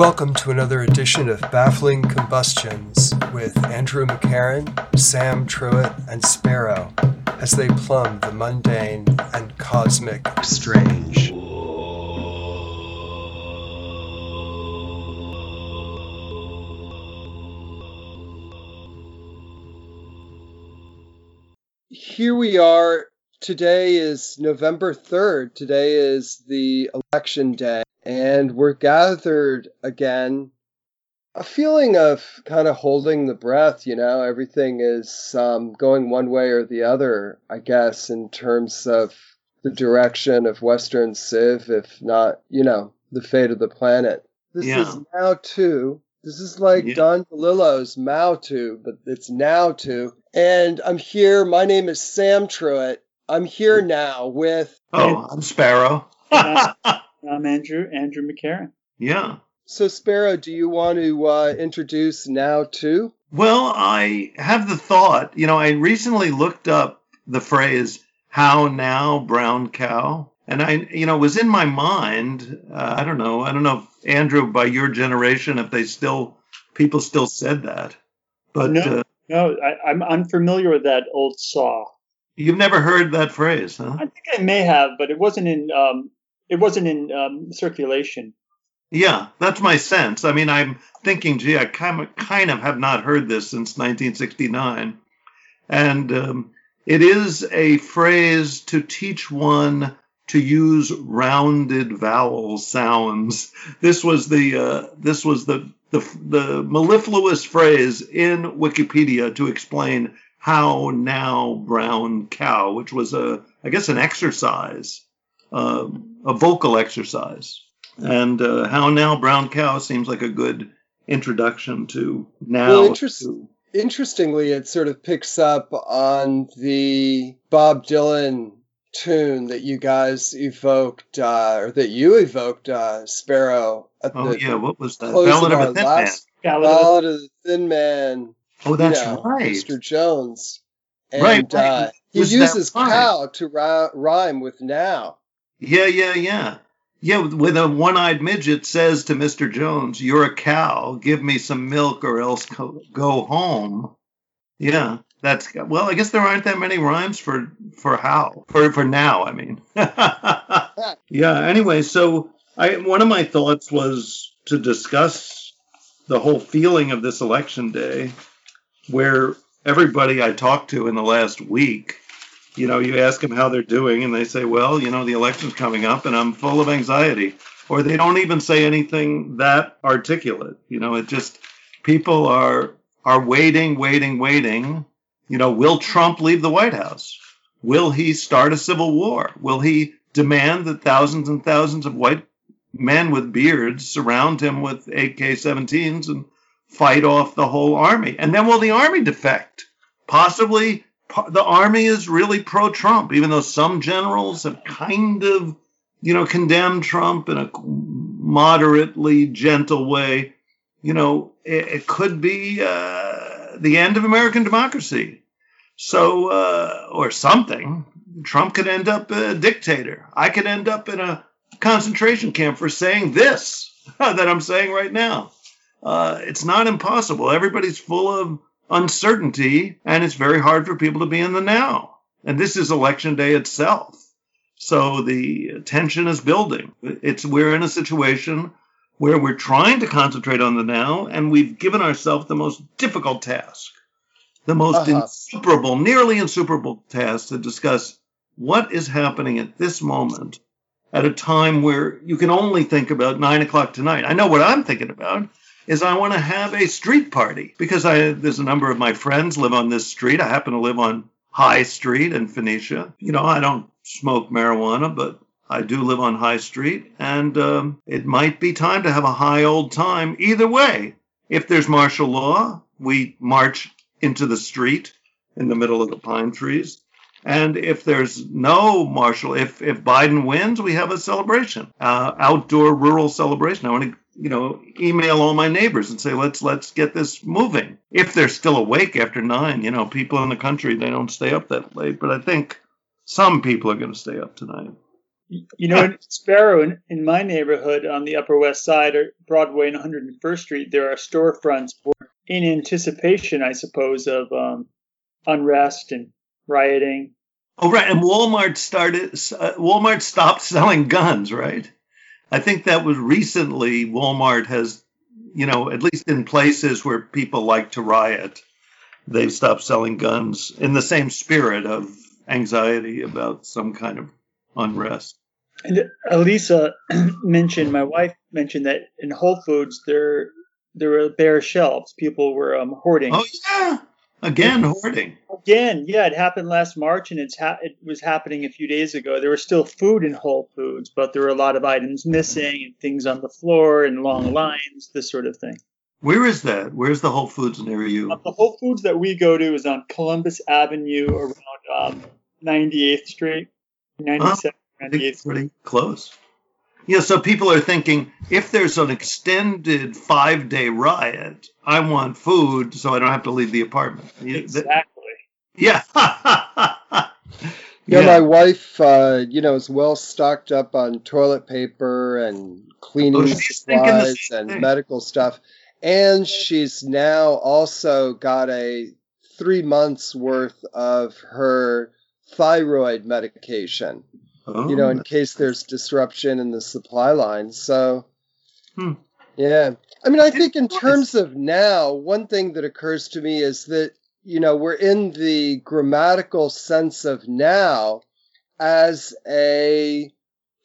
Welcome to another edition of Baffling Combustions with Andrew McCarran, Sam Truitt, and Sparrow as they plumb the mundane and cosmic strange. Here we are. Today is November 3rd. Today is the election day and we're gathered again. A feeling of kind of holding the breath, you know, everything is um, going one way or the other, I guess, in terms of the direction of Western Civ, if not, you know, the fate of the planet. This Yeah. is now two. This is like Yeah. Don DeLillo's Mao two, but it's now two. And I'm here. My name is Sam Truitt. I'm here now with Oh, I'm Sparrow. I'm Andrew Andrew McCarran. yeah. So, Sparrow, do you want to uh, introduce now too? Well, I have the thought, you know, I recently looked up the phrase, how now, brown cow? And I, you know, was in my mind. Uh, I don't know. I don't know if Andrew, by your generation, if they still, people still said that. But No. uh, No, I, I'm unfamiliar with that old saw. You've never heard that phrase, huh? I think I may have, but it wasn't in um, it wasn't in um, circulation. Yeah, that's my sense. I mean, I'm thinking, gee, I kind of, kind of have not heard this since 1969. And um, it is a phrase to teach one to use rounded vowel sounds. This was the uh, this was the, the the mellifluous phrase in Wikipedia to explain how now brown cow, which was a I guess an exercise, uh, a vocal exercise. And uh, how now brown cow seems like a good introduction to now. Well, interest- to- Interestingly, it sort of picks up on the Bob Dylan tune that you guys evoked, uh, or that you evoked, uh, Sparrow, at oh the yeah, what was that? Ballad of of a Thin last Ballad Ballad of the Thin Man. Oh, that's you know, right. Mr. Jones. And, Right, right. Uh, he uses cow to ri- rhyme with now. Yeah, yeah, yeah. Yeah, with- a one-eyed midget says to Mr. Jones, "You're a cow. Give me some milk, or else co- go home." Yeah, that's well. I guess there aren't that many rhymes for for how for for now. I mean, yeah. Anyway, so I one of my thoughts was to discuss the whole feeling of this election day, where everybody I talked to in the last week you know, you ask them how they're doing, and they say, "Well, you know, the election's coming up, and I'm full of anxiety," or they don't even say anything that articulate. You know, it just people are are waiting, waiting, waiting. You know, will Trump leave the White House? Will he start a civil war? Will he demand that thousands and thousands of white men with beards surround him with AK-17s and fight off the whole army? And then will the army defect? Possibly the army is really pro Trump, even though some generals have kind of, you know, condemned Trump in a moderately gentle way. You know, it, it could be uh, the end of American democracy. So, uh, or something. Trump could end up a dictator. I could end up in a concentration camp for saying this that I'm saying right now. Uh, it's not impossible. Everybody's full of uncertainty, and it's very hard for people to be in the now. And this is election day itself. So the tension is building. It's we're in a situation where we're trying to concentrate on the now, and we've given ourselves the most difficult task, the most Uh-huh. insuperable, nearly insuperable task to discuss what is happening at this moment at a time where you can only think about nine o'clock tonight. I know what I'm thinking about is I want to have a street party because I there's a number of my friends live on this street. I happen to live on High Street in Phoenicia. You know, I don't smoke marijuana, but I do live on High Street, and um, it might be time to have a high old time. Either way, if there's martial law, we march into the street in the middle of the pine trees. And if there's no martial, if if Biden wins, we have a celebration, uh, outdoor rural celebration. I want to, you know, email all my neighbors and say let's let's get this moving. If they're still awake after nine, you know, people in the country they don't stay up that late, but I think some people are going to stay up tonight. You know, in Sparrow, in, in my neighborhood on the Upper West Side, or Broadway and 101st Street, there are storefronts in anticipation, I suppose, of um, unrest and rioting. Oh, right. And Walmart started. Uh, Walmart stopped selling guns, right? I think that was recently. Walmart has, you know, at least in places where people like to riot, they've stopped selling guns in the same spirit of anxiety about some kind of unrest. And Elisa mentioned, my wife mentioned that in Whole Foods there there were bare shelves. People were um, hoarding. Oh yeah, again hoarding. Again, yeah, it happened last March, and it's ha- it was happening a few days ago. There was still food in Whole Foods, but there were a lot of items missing and things on the floor and long lines, this sort of thing. Where is that? Where's the Whole Foods near you? Uh, the Whole Foods that we go to is on Columbus Avenue around um, 98th Street, 97th. I think it's pretty close. Yeah, so people are thinking if there's an extended five day riot, I want food so I don't have to leave the apartment. Exactly. Yeah. yeah. yeah, my wife, uh, you know, is well stocked up on toilet paper and cleaning oh, supplies and thing. medical stuff. And she's now also got a three months worth of her thyroid medication oh, you know, in case there's disruption in the supply line. So, hmm. yeah. I mean, I think in terms of now, one thing that occurs to me is that, you know, we're in the grammatical sense of now as a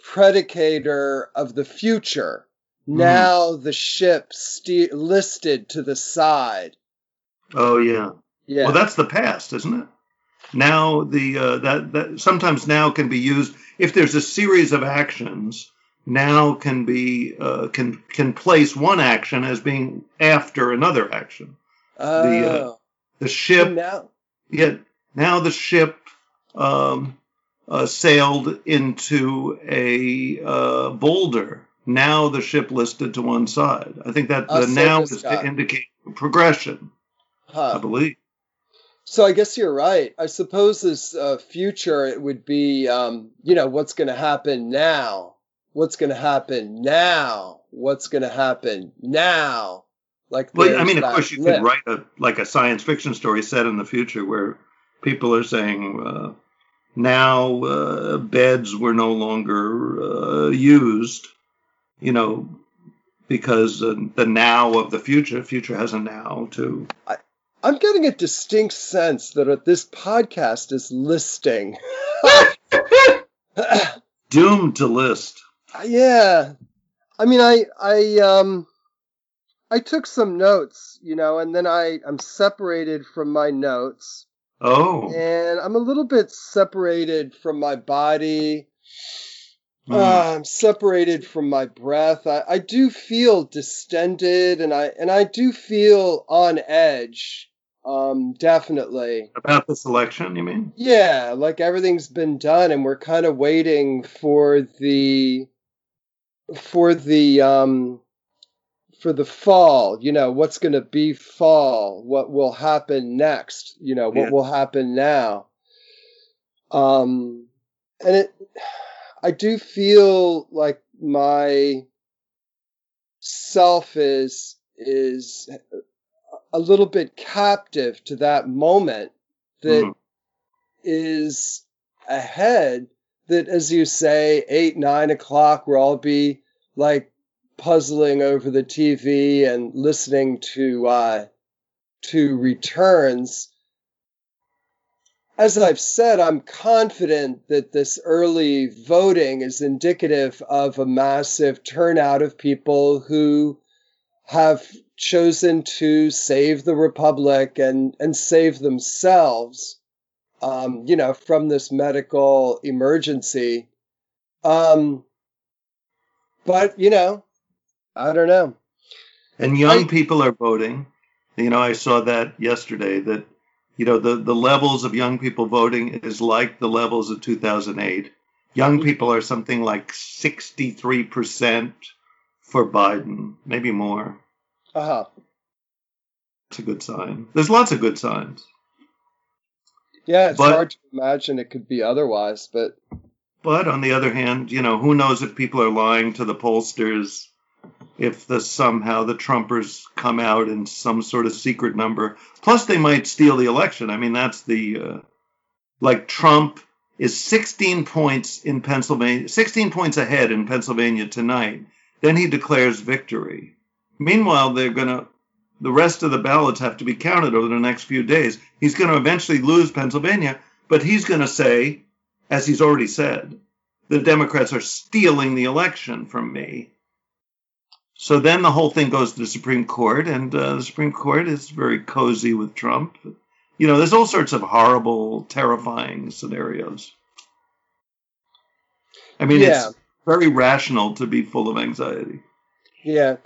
predicator of the future. Mm. Now the ship st- listed to the side. Oh, yeah. Yeah. Well, that's the past, isn't it? Now the uh, that that sometimes now can be used if there's a series of actions. Now can be uh, can can place one action as being after another action. Oh. The uh, the ship. now. Yeah. Now the ship um, uh, sailed into a uh, boulder. Now the ship listed to one side. I think that the now is to indicate progression. Huh. I believe. So I guess you're right. I suppose this uh, future it would be, um, you know, what's going to happen now? What's going to happen now? What's going to happen now? Like, well, I mean, of course, you could write a like a science fiction story set in the future where people are saying uh, now uh, beds were no longer uh, used, you know, because the now of the future, future has a now too. I, I'm getting a distinct sense that this podcast is listing. Doomed to list. Yeah. I mean, I, I, um, I took some notes, you know, and then I, I'm separated from my notes. Oh. And I'm a little bit separated from my body. Mm. Uh, I'm separated from my breath. I, I do feel distended and I and I do feel on edge. Um, definitely. About this election, you mean? Yeah, like everything's been done, and we're kind of waiting for the for the um for the fall. You know, what's going to be fall? What will happen next? You know, what yeah. will happen now? Um, and it, I do feel like my self is is a little bit captive to that moment that mm. is ahead that as you say eight nine o'clock we'll all be like puzzling over the tv and listening to uh to returns as I've said, I'm confident that this early voting is indicative of a massive turnout of people who have chosen to save the republic and and save themselves um, you know from this medical emergency. Um, but you know i don't know. And young I, people are voting. You know i saw that yesterday that you know the the levels of young people voting is like the levels of 2008 young mm-hmm. people are something like 63% for biden maybe more uh huh. It's a good sign. There's lots of good signs. Yeah, it's but, hard to imagine it could be otherwise, but but on the other hand, you know, who knows if people are lying to the pollsters, if the somehow the Trumpers come out in some sort of secret number. Plus, they might steal the election. I mean, that's the uh, like Trump is 16 points in Pennsylvania, 16 points ahead in Pennsylvania tonight. Then he declares victory. Meanwhile, they're going to, the rest of the ballots have to be counted over the next few days. He's going to eventually lose Pennsylvania, but he's going to say, as he's already said, the Democrats are stealing the election from me. So then the whole thing goes to the Supreme Court, and uh, the Supreme Court is very cozy with Trump. You know, there's all sorts of horrible, terrifying scenarios. I mean, Yeah. it's very rational to be full of anxiety. Yeah.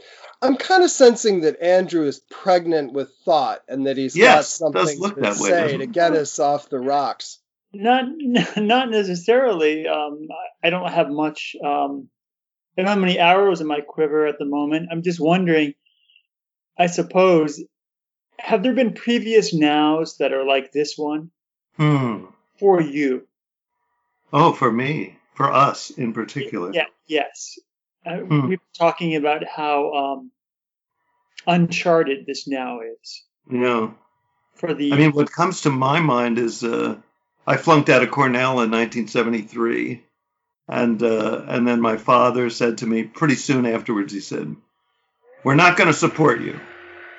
I'm kind of sensing that Andrew is pregnant with thought and that he's Yes, got something look to that way, say doesn't to get us off the rocks. Not not necessarily. Um, I- I don't have much. Um, I don't have many arrows in my quiver at the moment. I'm just wondering. I suppose, have there been previous nows that are like this one Hmm. for you? Oh, for me, for us in particular. Yeah. Yes. Uh, Hmm. We were talking about how um, uncharted this now is know, for the. I mean, what comes to my mind is uh, I flunked out of Cornell in 1973, and uh, and then my father said to me pretty soon afterwards. He said, "We're not going to support you.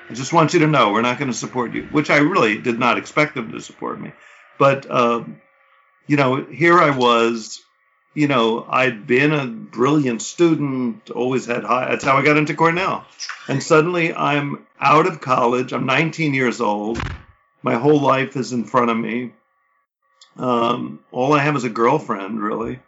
I just want you to know we're not going to support you," which I really did not expect them to support me. But um, you know, here I was. You know, I'd been a brilliant student, always had high. That's how I got into Cornell. And suddenly I'm out of college. I'm 19 years old. My whole life is in front of me. Um, all I have is a girlfriend, really.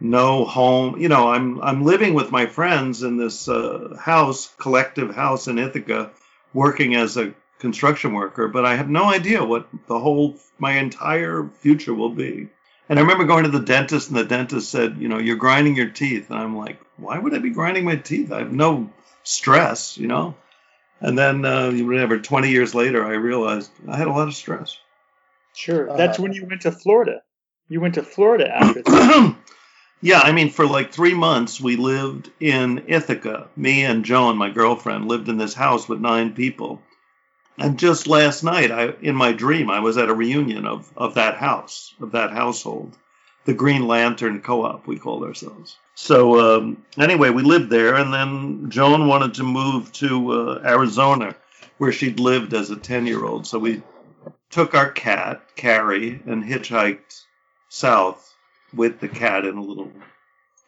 No home. You know, I'm I'm living with my friends in this uh, house, collective house in Ithaca, working as a construction worker. But I have no idea what the whole my entire future will be. And I remember going to the dentist, and the dentist said, "You know, you're grinding your teeth." And I'm like, "Why would I be grinding my teeth? I have no stress, you know." And then, uh, whatever, 20 years later, I realized I had a lot of stress. sure. Uh, That's when you went to Florida. You went to Florida after that. yeah, I mean, for like three months, we lived in Ithaca. Me and Joan, my girlfriend, lived in this house with nine people. And just last night, I in my dream, I was at a reunion of, of that house, of that household. The Green Lantern Co-op, we called ourselves. So um, anyway, we lived there, and then Joan wanted to move to uh, Arizona, where she'd lived as a ten-year-old. So we took our cat, Carrie, and hitchhiked south with the cat in a little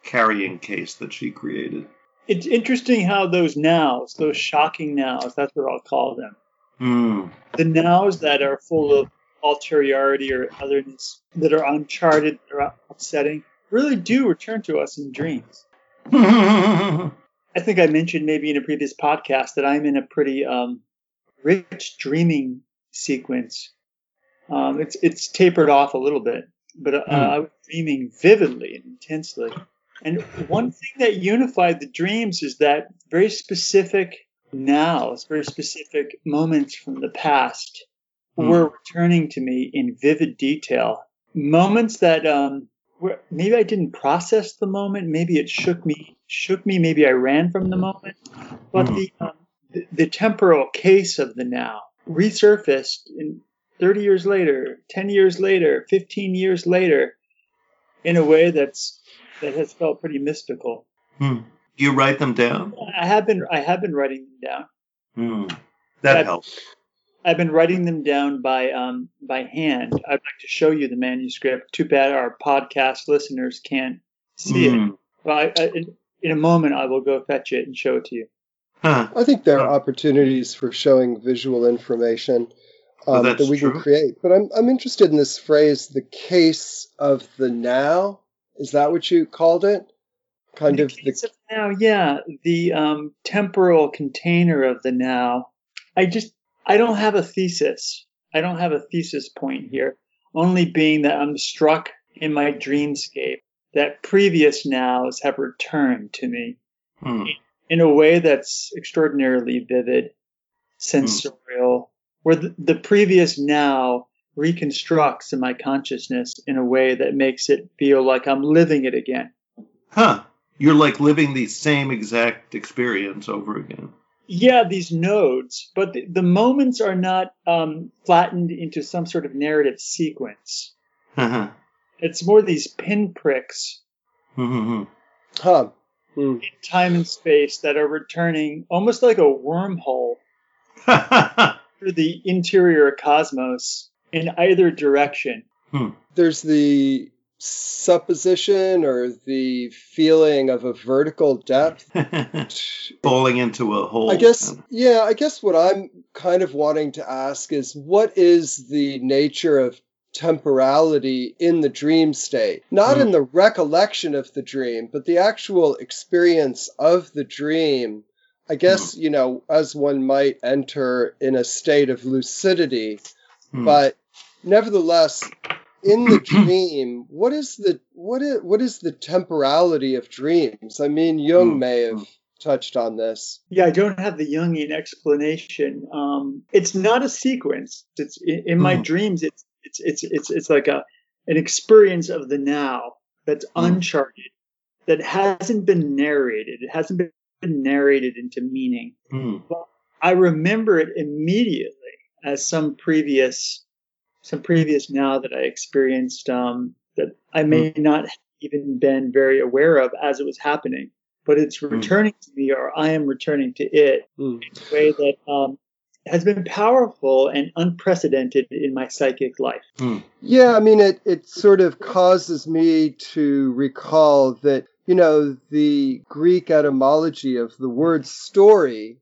carrying case that she created. It's interesting how those nows, those shocking nows, that's what I'll call them. Hmm. The nows that are full of ulteriority or otherness, that are uncharted, are upsetting, really do return to us in dreams. I think I mentioned maybe in a previous podcast that I'm in a pretty um, rich dreaming sequence. Um, it's it's tapered off a little bit, but uh, Hmm. I was dreaming vividly and intensely. And one thing that unified the dreams is that very specific nows, very specific moments from the past Hmm. were returning to me in vivid detail. Moments that um, were, maybe I didn't process the moment, maybe it shook me, shook me, maybe I ran from the moment, but Hmm. the, um, the the temporal case of the now resurfaced in 30 years later, 10 years later, 15 years later, in a way that's that has felt pretty mystical. Hmm. Do you write them down? I have been I have been writing them down. Hmm. That That- helps. I've been writing them down by um, by hand. I'd like to show you the manuscript. Too bad our podcast listeners can't see it. Hmm. Well, I, I, in, in a moment, I will go fetch it and show it to you. Huh. I think there are opportunities for showing visual information um, that's that we true. can create. But I'm, I'm interested in this phrase, the case of the now. Is that what you called it? Kind In of the of now, yeah, the um, temporal container of the now. I just I don't have a thesis. I don't have a thesis point here. Only being that I'm struck in my dreamscape that previous nows have returned to me Hmm. in a way that's extraordinarily vivid, sensorial, where the, the previous now reconstructs in my consciousness in a way that makes it feel like I'm living it again. Huh. You're like living the same exact experience over again. Yeah, these nodes, but the, the moments are not um, flattened into some sort of narrative sequence. Huh. It's more these pinpricks Huh. Hmm. in time and space that are returning almost like a wormhole through the interior cosmos in either direction. There's the supposition or the feeling of a vertical depth. Falling into a hole. I guess, yeah, I guess what I'm kind of wanting to ask is what is the nature of temporality in the dream state? Not Hmm. in the recollection of the dream, but the actual experience of the dream. I guess, you know, as one might enter in a state of lucidity, Hmm. but nevertheless, in the dream, what is the what is what is the temporality of dreams? I mean, Jung Hmm. may have touched on this. Yeah, I don't have the Jungian explanation. Um, it's not a sequence. It's in, in my Hmm. dreams. It's it's it's it's it's like a an experience of the now that's Hmm. uncharted, that hasn't been narrated. It hasn't been narrated into meaning. Hmm. I remember it immediately as some previous some previous now that I experienced um, that I may not even been very aware of as it was happening, but it's returning to me or I am returning to it Hmm. in a way that um, has been powerful and unprecedented in my psychic life. Yeah, I mean, it, it sort of causes me to recall that, you know, the Greek etymology of the word story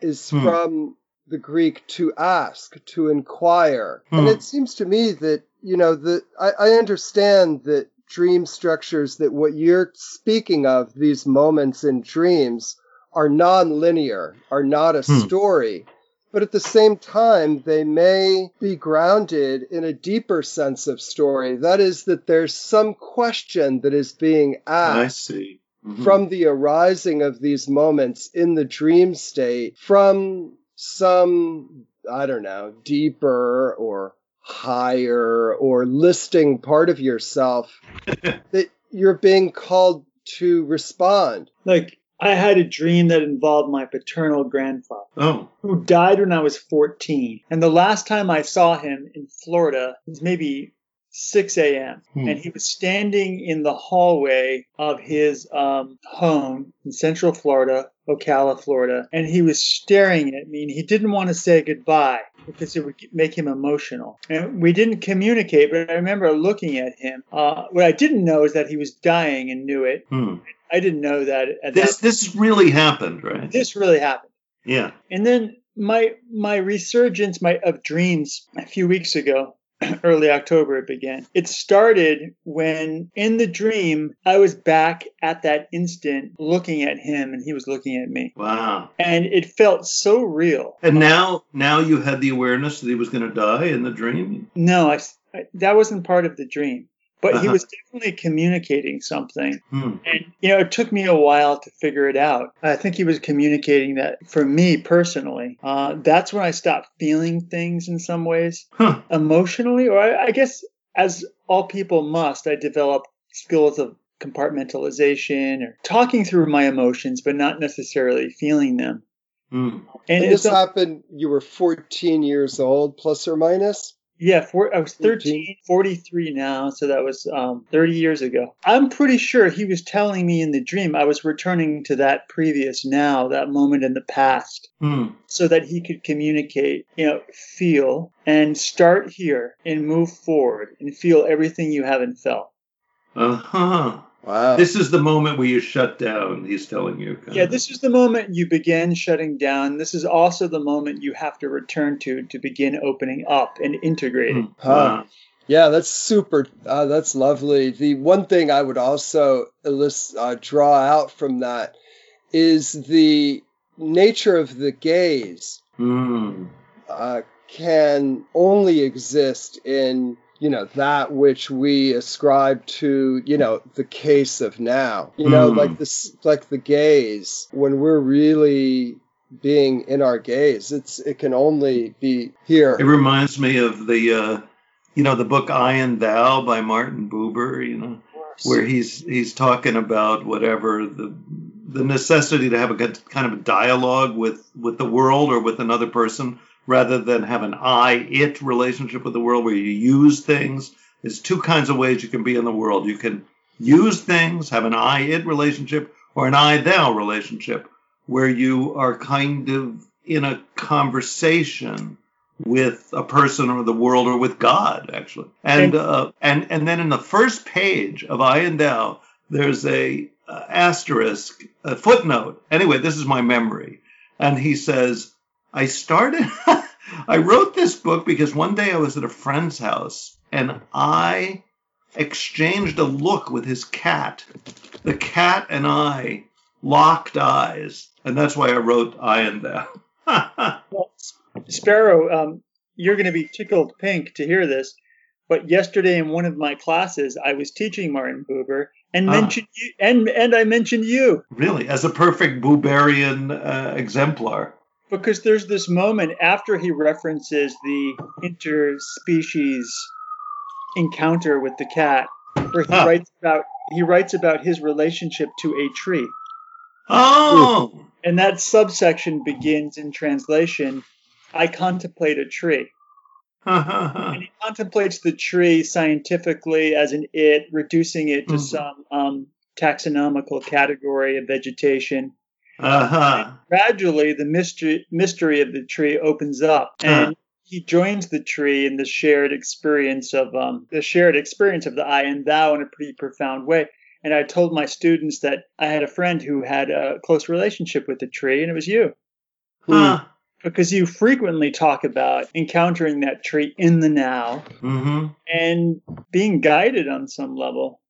is Hmm. from the Greek to ask, to inquire. And Hmm. it seems to me that, you know, that I, I understand that dream structures, that what you're speaking of, these moments in dreams, are non-linear, are not a Hmm. story but at the same time, they may be grounded in a deeper sense of story. That is, that there's some question that is being I asked see. Mhm. from the arising of these moments in the dream state from some, I don't know, deeper or higher or listing part of yourself that you're being called to respond. Like I had a dream that involved my paternal grandfather. oh. who died when I was 14. And the last time I saw him in Florida was maybe 6 a.m. Hmm. And he was standing in the hallway of his um, home in Central Florida, Ocala, Florida. And he was staring at me and he didn't want to say goodbye because it would make him emotional. And we didn't communicate, but I remember looking at him. Uh, what I didn't know is that he was dying and knew it. Hmm. I didn't know that at This that this really happened, right? This really happened. Yeah. And then my my resurgence my, of dreams a few weeks ago, early October it began. It started when in the dream I was back at that instant looking at him and he was looking at me. Wow. And it felt so real. And now now you had the awareness that he was going to die in the dream. No, I, I- that wasn't part of the dream. But he Uh-huh. was definitely communicating something. Hmm. And, you know, it took me a while to figure it out. I think he was communicating that for me personally. Uh, that's when I stopped feeling things in some ways Huh. emotionally, or I, I guess as all people must, I developed skills of compartmentalization or talking through my emotions, but not necessarily feeling them. Hmm. And And it's this a- happened, you were 14 years old, plus or minus? Yeah, four, I was 13, 43 now, so that was um, 30 years ago. I'm pretty sure he was telling me in the dream I was returning to that previous now, that moment in the past, Hmm. so that he could communicate, you know, feel and start here and move forward and feel everything you haven't felt. Uh-huh. Wow. This is the moment where you shut down, he's telling you. Yeah, of. this is the moment you begin shutting down. This is also the moment you have to return to to begin opening up and integrating. Hmm. Huh. Yeah, that's super. Uh, that's lovely. The one thing I would also elis- uh, draw out from that is the nature of the gaze Hmm. uh, can only exist in you know that which we ascribe to you know the case of now. You know Hmm. like this like the gaze. When we're really being in our gaze it's it can only be here. It reminds me of the uh, you know, the book I and Thou by Martin Buber, you know, where he's he's talking about whatever the the necessity to have a good kind of a dialogue with with the world or with another person rather than have an I it relationship with the world where you use things. There's two kinds of ways you can be in the world. You can use things, have an I it relationship, or an I thou relationship, where you are kind of in a conversation with a person or the world or with God, actually. And uh, and and then in the first page of I and Thou, there's a uh, asterisk, a footnote. Anyway, this is my memory, and he says, I started. I wrote this book because one day I was at a friend's house and I exchanged a look with his cat. The cat and I locked eyes, and that's why I wrote I and Thou. well, Sparrow, um, you're going to be tickled pink to hear this, but yesterday in one of my classes, I was teaching Martin Buber and ah. mentioned you, and and I mentioned you. Really, as a perfect Buberian uh, exemplar. Because there's this moment after he references the interspecies encounter with the cat, where he ah. writes about he writes about his relationship to a tree. Oh. And that subsection begins in translation I contemplate a tree. and he contemplates the tree scientifically as an it, reducing it to mm. some um, taxonomical category of vegetation. Uh-huh. Gradually, the mystery mystery of the tree opens up, and uh. he joins the tree in the shared experience of um, the shared experience of the I and thou in a pretty profound way. And I told my students that I had a friend who had a close relationship with the tree, and it was you. Huh because you frequently talk about encountering that tree in the now mm-hmm. and being guided on some level.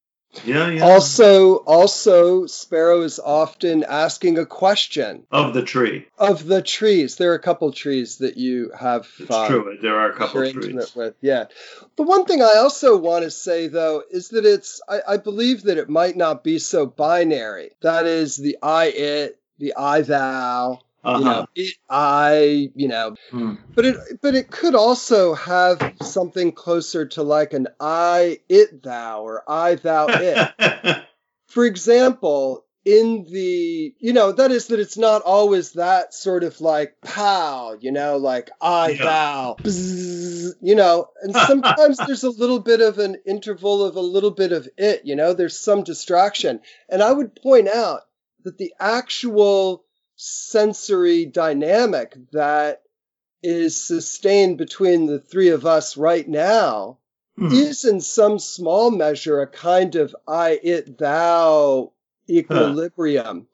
Yeah, yeah. Also, also, Sparrow is often asking a question of the tree. Of the trees, there are a couple trees that you have. It's uh, true. There are a couple trees. With. Yeah. The one thing I also want to say though is that it's. I, I believe that it might not be so binary. That is the I it, the I thou, uh-huh. You know, it, I, you know, hmm. but it, but it could also have something closer to like an I, it, thou, or I, thou, it. For example, in the, you know, that is that it's not always that sort of like pow, you know, like I, yeah. thou, bzz, you know, and sometimes there's a little bit of an interval of a little bit of it, you know, there's some distraction. And I would point out that the actual sensory dynamic that is sustained between the three of us right now hmm. is in some small measure a kind of I, it, thou equilibrium.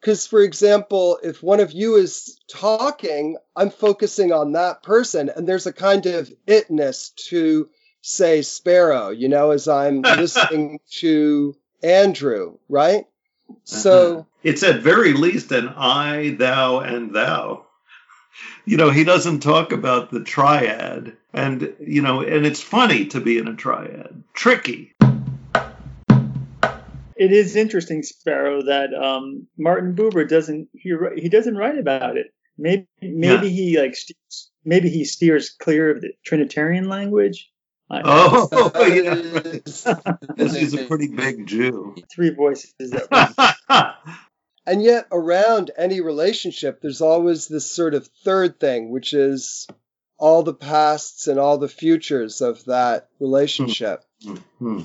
Because, huh. for example, if one of you is talking, I'm focusing on that person, and there's a kind of itness to, say, Sparrow, you know, as I'm listening to Andrew, right? So uh-huh. it's at very least an I, thou, and thou. You know, he doesn't talk about the triad. And, you know, and it's funny to be in a triad. Tricky. It is interesting, Sparrow, that um, Martin Buber doesn't he, he doesn't write about it. Maybe maybe yeah. he like maybe he steers clear of the Trinitarian language oh, yeah. he's a pretty big Jew. Three voices. and yet, around any relationship, there's always this sort of third thing, which is all the pasts and all the futures of that relationship. Mm-hmm.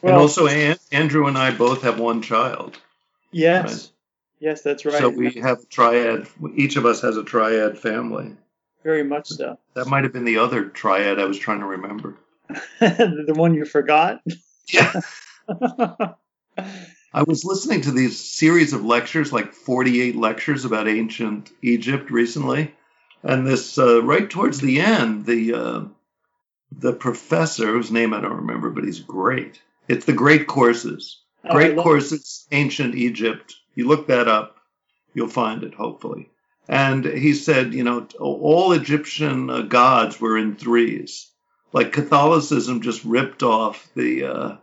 Well, and also, An- Andrew and I both have one child. Yes. Right? Yes, that's right. So we have triad. Each of us has a triad family. Very much so. That might have been the other triad I was trying to remember. the one you forgot? Yeah. I was listening to these series of lectures, like 48 lectures about ancient Egypt recently. And this, uh, right towards the end, the, uh, the professor, whose name I don't remember, but he's great. It's the Great Courses. Oh, great Courses, Ancient Egypt. You look that up, you'll find it, hopefully. And he said, you know, all Egyptian uh, gods were in threes. Like Catholicism just ripped off the, uh,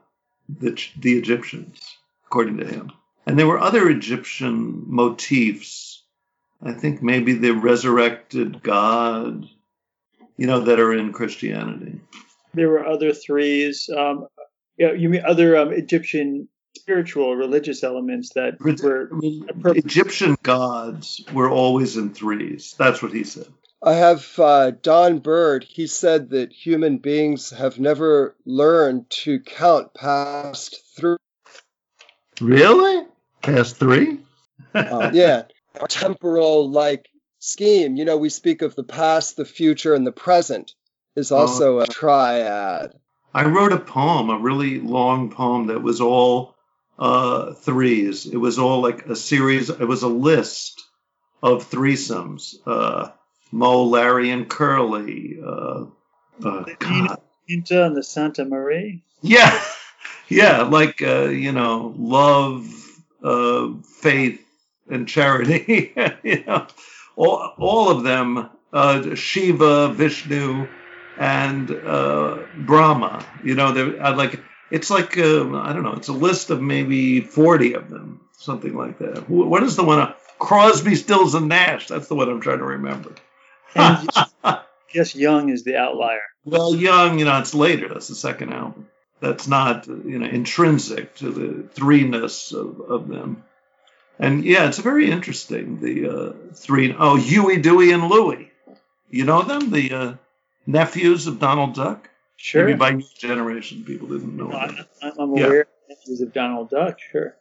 the, the Egyptians, according to him. And there were other Egyptian motifs. I think maybe the resurrected God, you know, that are in Christianity. there were other threes. Um, yeah, you mean other um, Egyptian spiritual religious elements that were appropriate. Egyptian gods were always in threes. That's what he said. I have uh, Don Bird. He said that human beings have never learned to count past three. Really? Past three? Uh, yeah, a temporal like scheme. You know, we speak of the past, the future, and the present is also a triad. I wrote a poem, a really long poem that was all uh, threes. It was all like a series. It was a list of threesomes. Uh, Moe, Larry, and Curly. Uh, uh, God. Pinta and the Santa Maria. Yeah, yeah, like uh, you know, love, uh, faith, and charity. you know, all all of them. Uh, Shiva, Vishnu, and uh, Brahma. You know, they're uh, like it's like um, I don't know. It's a list of maybe forty of them, something like that. What is the one? Uh, Crosby, Stills, and Nash. That's the one I'm trying to remember. And I guess Young is the outlier. Well, Young, you know, it's later. That's the second album. That's not, you know, intrinsic to the threeness of, of them. And yeah, it's very interesting. The uh, three, oh, Huey, Dewey, and Louie. You know them? The uh, nephews of Donald Duck? Sure. Maybe by new generation, people didn't know No. I'm, I'm Yeah. aware of of Donald Duck. Sure.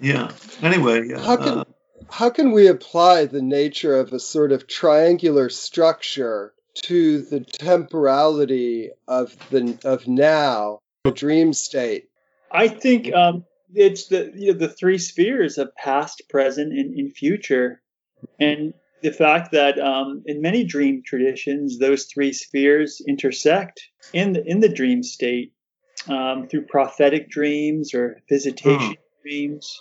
Yeah. Anyway, yeah. How can- uh, How can we apply the nature of a sort of triangular structure to the temporality of the of now, the dream state? I think um, it's the you know, the three spheres of past, present, and, and future, and the fact that um, in many dream traditions those three spheres intersect in the in the dream state um, through prophetic dreams or visitation dreams,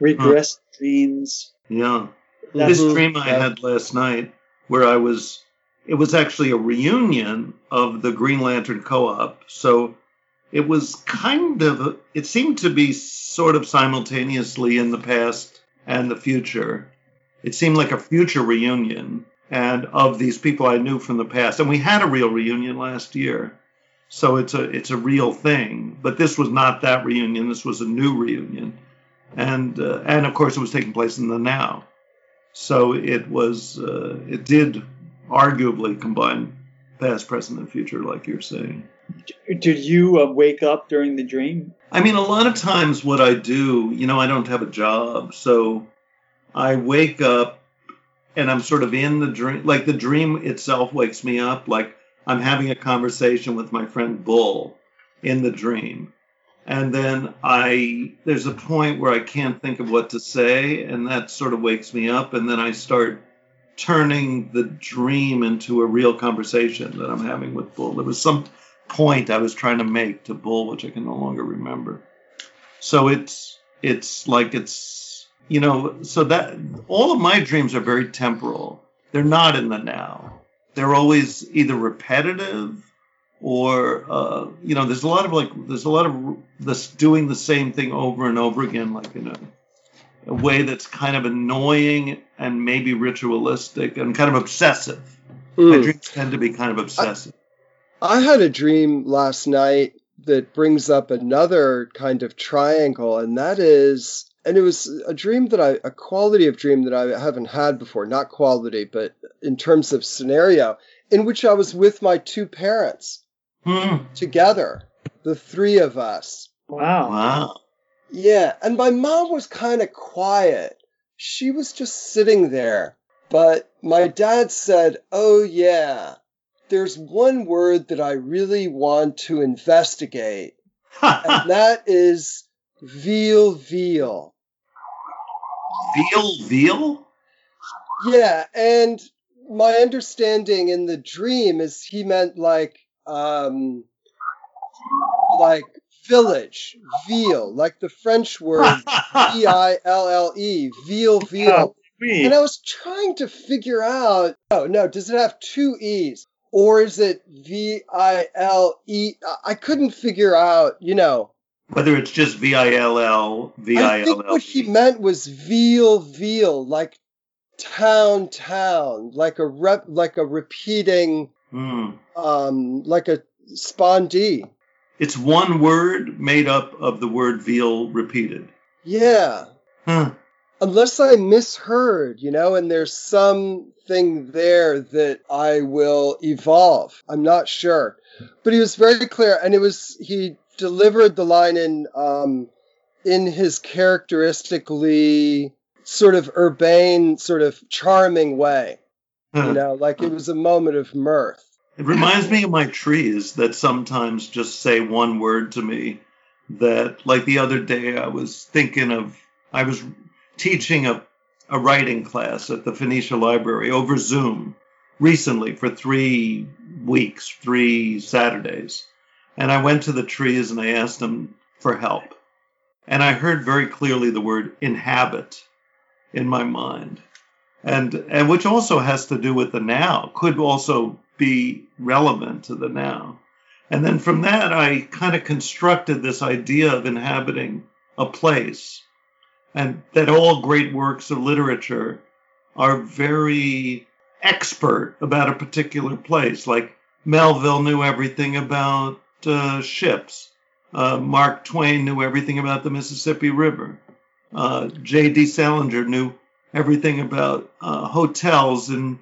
regress dreams. yeah. That's- this dream I had last night where I was it was actually a reunion of the Green Lantern co-op. So it was kind of it seemed to be sort of simultaneously in the past and the future. It seemed like a future reunion and of these people I knew from the past. And we had a real reunion last year. So it's a it's a real thing, but this was not that reunion. This was a new reunion. And uh, and of course it was taking place in the now. So it was, uh, it did arguably combine past, present, and future, like you're saying. Did you uh, wake up during the dream? I mean, a lot of times what I do, you know, I don't have a job, so I wake up and I'm sort of in the dream, like the dream itself wakes me up, like I'm having a conversation with my friend Bull in the dream. And then I, there's a point where I can't think of what to say, and that sort of wakes me up, and then I start turning the dream into a real conversation that I'm having with Bull. There was some point I was trying to make to Bull, which I can no longer remember. So it's it's like it's you know so that all of my dreams are very temporal. They're not in the now. They're always either repetitive or uh, you know there's a lot of like there's a lot of this doing the same thing over and over again like in a, a way that's kind of annoying and maybe ritualistic and kind of obsessive. My Mm. dreams tend to be kind of obsessive. I had a dream last night that brings up another kind of triangle, and that is, and it was a dream that I, a quality of dream that I haven't had before, not quality, but in terms of scenario, in which I was with my two parents Hmm. together, the three of us. Wow. Wow. Yeah, and my mom was kind of quiet. She was just sitting there. But my dad said, Oh, yeah, there's one word that I really want to investigate, and that is veal veal. veal, veal? Yeah, and my understanding in the dream is he meant like, um, like village, veal, like the French word V I L L E, veal veal. And I was trying to figure out. Oh no, does it have two e's or is it V I L E? I couldn't figure out. You know, Whether it's just V I L L, V I I L think what he meant was veal veal, like town town, like a rep, like a repeating, Hmm. um, like a spondee. It's one word made up of the word veal repeated. Yeah. Huh. Unless I misheard, you know, and there's something there that I will evolve. I'm not sure. But he was very clear, and it was, he delivered the line in, um, in his characteristically sort of urbane, sort of charming way. Huh. You know, like it was a moment of mirth. It reminds me of my trees that sometimes just say one word to me. That, like the other day, I was thinking of, I was teaching a, a writing class at the Phoenicia Library over Zoom recently for three weeks, three Saturdays. And I went to the trees and I asked them for help. And I heard very clearly the word inhabit in my mind. And, and which also has to do with the now, could also be relevant to the now. And then from that, I kind of constructed this idea of inhabiting a place, and that all great works of literature are very expert about a particular place. Like Melville knew everything about uh, ships. Uh, Mark Twain knew everything about the Mississippi River. Uh, J.D. Salinger knew everything about uh, hotels in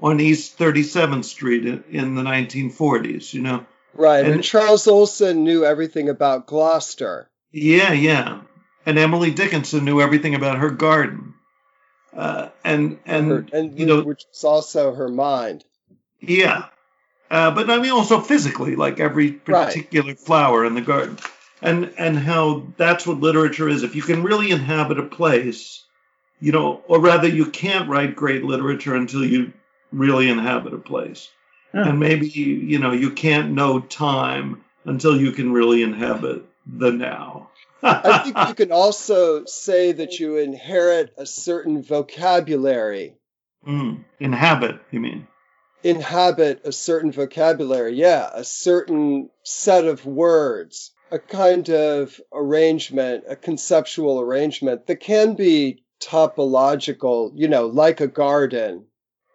on East 37th Street in, in the 1940s. You know, Right. And, And- Charles Olson knew everything about Gloucester. Yeah, yeah. And Emily Dickinson knew everything about her garden. Uh, and and her, and you know, which was also her mind. yeah. Uh, but I mean also physically, like every Right. particular flower in the garden. And and how that's what literature is. If you can really inhabit a place, you know, or rather you can't write great literature until you really inhabit a place. And maybe you know, you can't know time until you can really inhabit the now. I think you can also say that you inherit a certain vocabulary, Mm, inhabit, you mean? Inhabit a certain vocabulary. Yeah, a certain set of words, a kind of arrangement, a conceptual arrangement that can be topological, you know, like a garden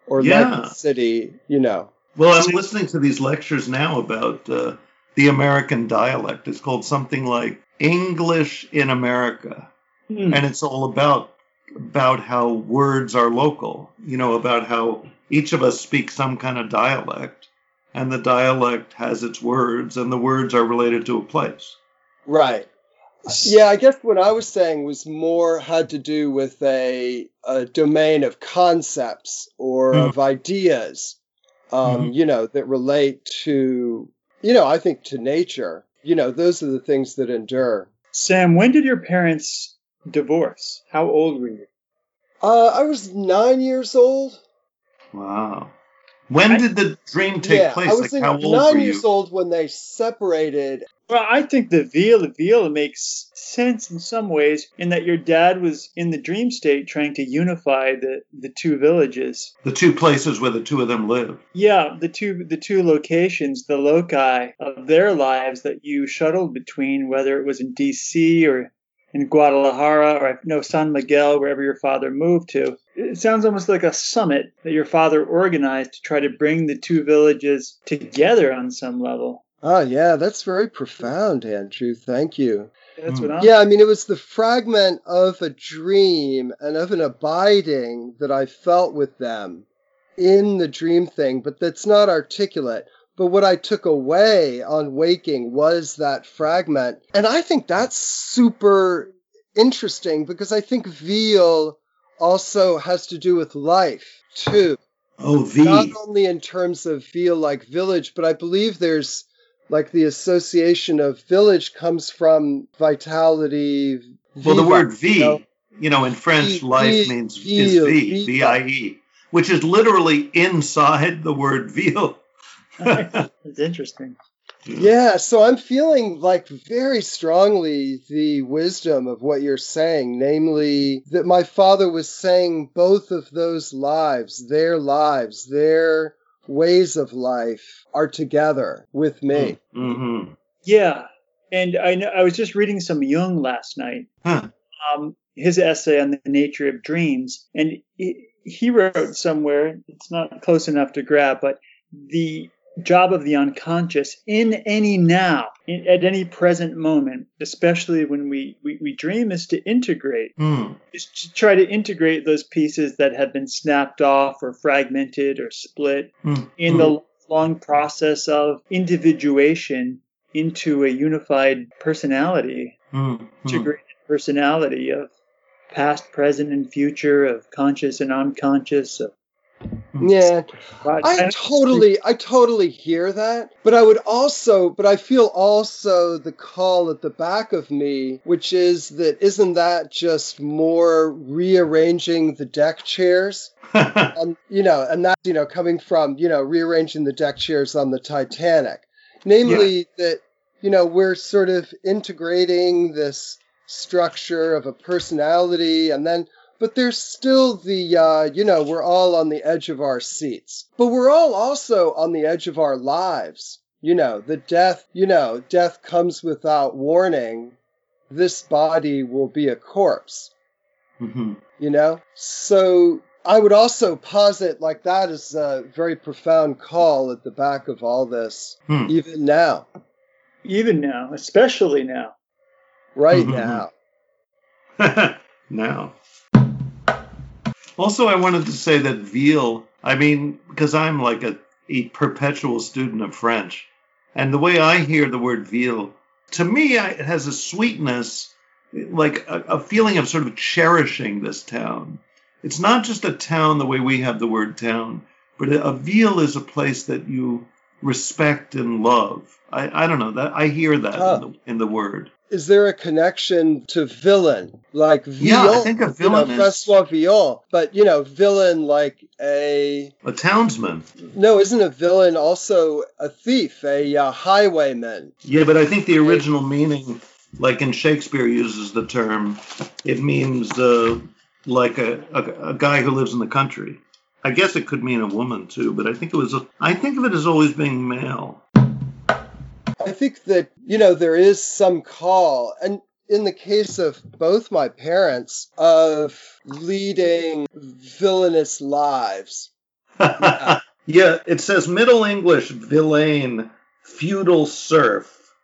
or like a city, you know. Well, I'm listening to these lectures now about uh, the American dialect. It's called something like English in America, Hmm. and it's all about about how words are local. You know, about how each of us speaks some kind of dialect, and the dialect has its words, and the words are related to a place. Right. Yeah, I guess what I was saying was more had to do with a, a domain of concepts or Hmm. of ideas, um, you know, that relate to, you know, I think to nature. You know, those are the things that endure. Sam, when did your parents divorce? How old were you? Uh, I was nine years old. Wow. When I- did the dream take yeah, place? I was Like, how old nine were years you? old when they separated. Well, I think the veil the veal makes sense in some ways in that your dad was in the dream state trying to unify the, the two villages. The two places where the two of them live. Yeah, the two the two locations, the loci of their lives that you shuttled between, whether it was in D.C. or in Guadalajara or no San Miguel, wherever your father moved to. It sounds almost like a summit that your father organized to try to bring the two villages together on some level. Oh, yeah, that's very profound, Andrew. Thank you. That's Hmm. what I'm. Yeah, I mean, it was the fragment of a dream and of an abiding that I felt with them in the dream thing, but that's not articulate. But what I took away on waking was that fragment. And I think that's super interesting because I think veal also has to do with life, too Oh, V. not only in terms of veal like village, but I believe there's like the association of village comes from vitality. Well, the word V, you know? you know, in French, Vi- life vi- means is veal, V, viva. V I E, which is literally inside the word veal. It's interesting. Yeah, so I'm feeling like very strongly the wisdom of what you're saying, namely that my father was saying both of those lives, their lives, their ways of life are together with me. Mm-hmm. Yeah, and I know I was just reading some Jung last night. Huh. Um, his essay on the nature of dreams, and he, he wrote somewhere. It's not close enough to grab, but the job of the unconscious in any now, in, at any present moment, especially when we, we, we dream, is to integrate, Hmm. is to try to integrate those pieces that have been snapped off or fragmented or split Hmm. in the long process of individuation into a unified personality, Hmm. Hmm. integrated personality of past, present, and future, of conscious and unconscious. Of, Hmm. Yeah, I totally, I totally hear that. But I would also, but I feel also the call at the back of me, which is that isn't that just more rearranging the deck chairs? And, you know, and that's, you know, coming from, you know, rearranging the deck chairs on the Titanic. Namely, that, you know, we're sort of integrating this structure of a personality and then but there's still the uh, you know we're all on the edge of our seats but we're all also on the edge of our lives you know the death you know death comes without warning this body will be a corpse Mhm. you know so i would also posit like that is a very profound call at the back of all this Hmm. even now even now, especially now. right Mhm. now now. Also, I wanted to say that veal, I mean, because I'm like a, a perpetual student of French, and the way I hear the word veal, to me, I, it has a sweetness, like a, a feeling of sort of cherishing this town. It's not just a town the way we have the word town, but a, veal is a place that you respect and love. I, I don't know that I hear that in, the, in the word. Is there a connection to villain like Yeah, I think a you know, villain is- Francois Villon, but you know, villain like a A townsman. no, isn't a villain also a thief, a uh, highwayman? Yeah, but I think the original meaning, like in Shakespeare uses the term, it means uh, like a, a, a guy who lives in the country. I guess it could mean a woman too, but I think it was. I think of it as always being male. I think that you know there is some call, and in the case of both my parents, of leading villainous lives. yeah, it says Middle English villain, feudal serf,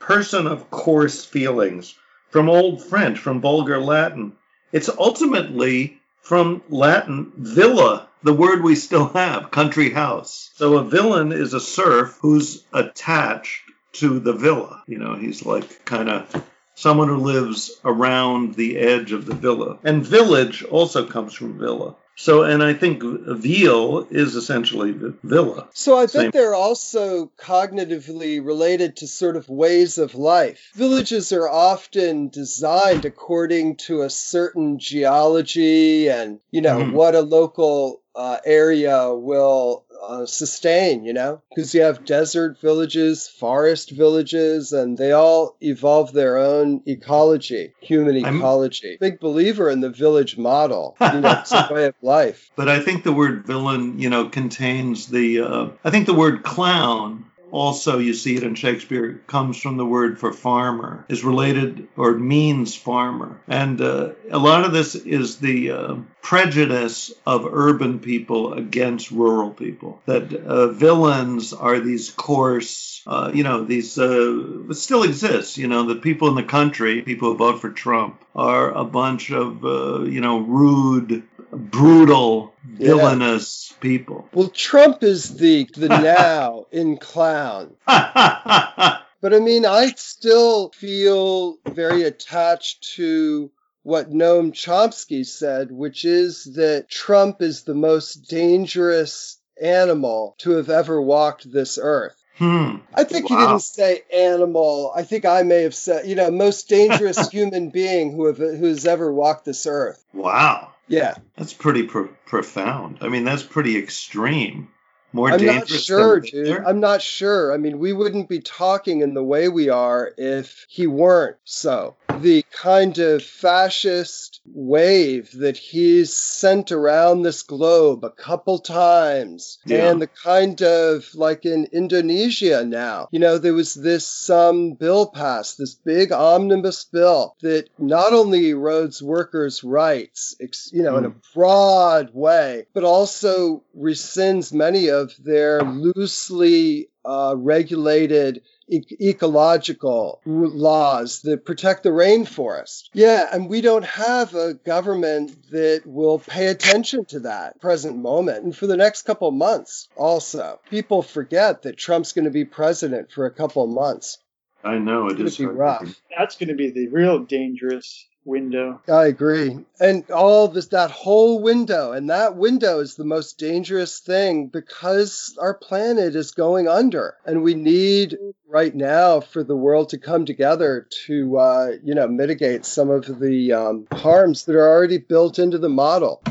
person of coarse feelings, from Old French, from Vulgar Latin. It's ultimately from Latin villa, the word we still have, country house. So a villain is a serf who's attached to the villa. You know, he's like kind of someone who lives around the edge of the villa. And village also comes from villa. So, and I think veal is essentially the villa. So I bet Same. they're also cognitively related to sort of ways of life. Villages are often designed according to a certain geology and, you know, Mhm. what a local uh, area will uh, sustain, you know? Because you have desert villages, forest villages, and they all evolve their own ecology, human I'm- ecology. Big believer in the village model. You know, it's a way of life. But I think the word villain, you know, contains the. Uh, I think the word clown, also you see it in Shakespeare, comes from the word for farmer, is related or means farmer. And uh, a lot of this is the uh, prejudice of urban people against rural people. That uh, villains are these coarse, uh, you know, these uh, still exists. You know, the people in the country, people who vote for Trump, are a bunch of, uh, you know, rude, brutal, Yeah. People. Well, Trump is the the now in clown. But I mean, I still feel very attached to what Noam Chomsky said, which is that Trump is the most dangerous animal to have ever walked this earth. hmm. I think he didn't say animal. I think I may have said, you know, most dangerous human being who have who has ever walked this earth. Wow. Yeah, That's pretty pro- profound. I mean, that's pretty extreme. More I'm dangerous. not sure, dude. I'm not sure. I mean, we wouldn't be talking in the way we are if he weren't so. The kind of fascist wave that he's sent around this globe a couple times. Yeah. and the kind of like in Indonesia now. You know there was this um, bill passed this big omnibus bill that not only erodes workers rights ex- you know in a broad way but also rescinds many of their loosely uh, regulated e- ecological laws that protect the rainforest. Yeah, and we don't have a government that will pay attention to that present moment and for the next couple months also. People forget that Trump's going to be president for a couple months. I know it It's is going to be rough. That's going to be the real dangerous window. I agree. And all this, that whole window, and that window is the most dangerous thing because our planet is going under. And we need right now for the world to come together to, uh, you know, mitigate some of the um, harms that are already built into the model.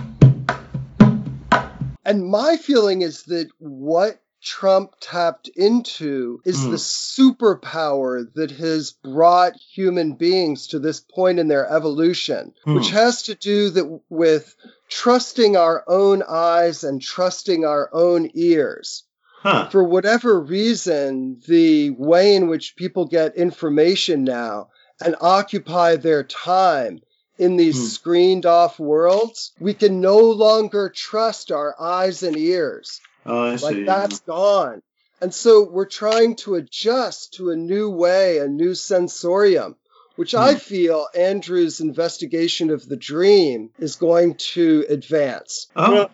And my feeling is that what Trump tapped into is Hmm. the superpower that has brought human beings to this point in their evolution, Hmm. which has to do that with trusting our own eyes and trusting our own ears. Huh. For whatever reason, the way in which people get information now and occupy their time in these Hmm. screened off worlds, we can no longer trust our eyes and ears. Oh, I see. Like that's gone. And so we're trying to adjust to a new way, a new sensorium, which I Hmm. feel Andrew's investigation of the dream is going to advance. oh, Well,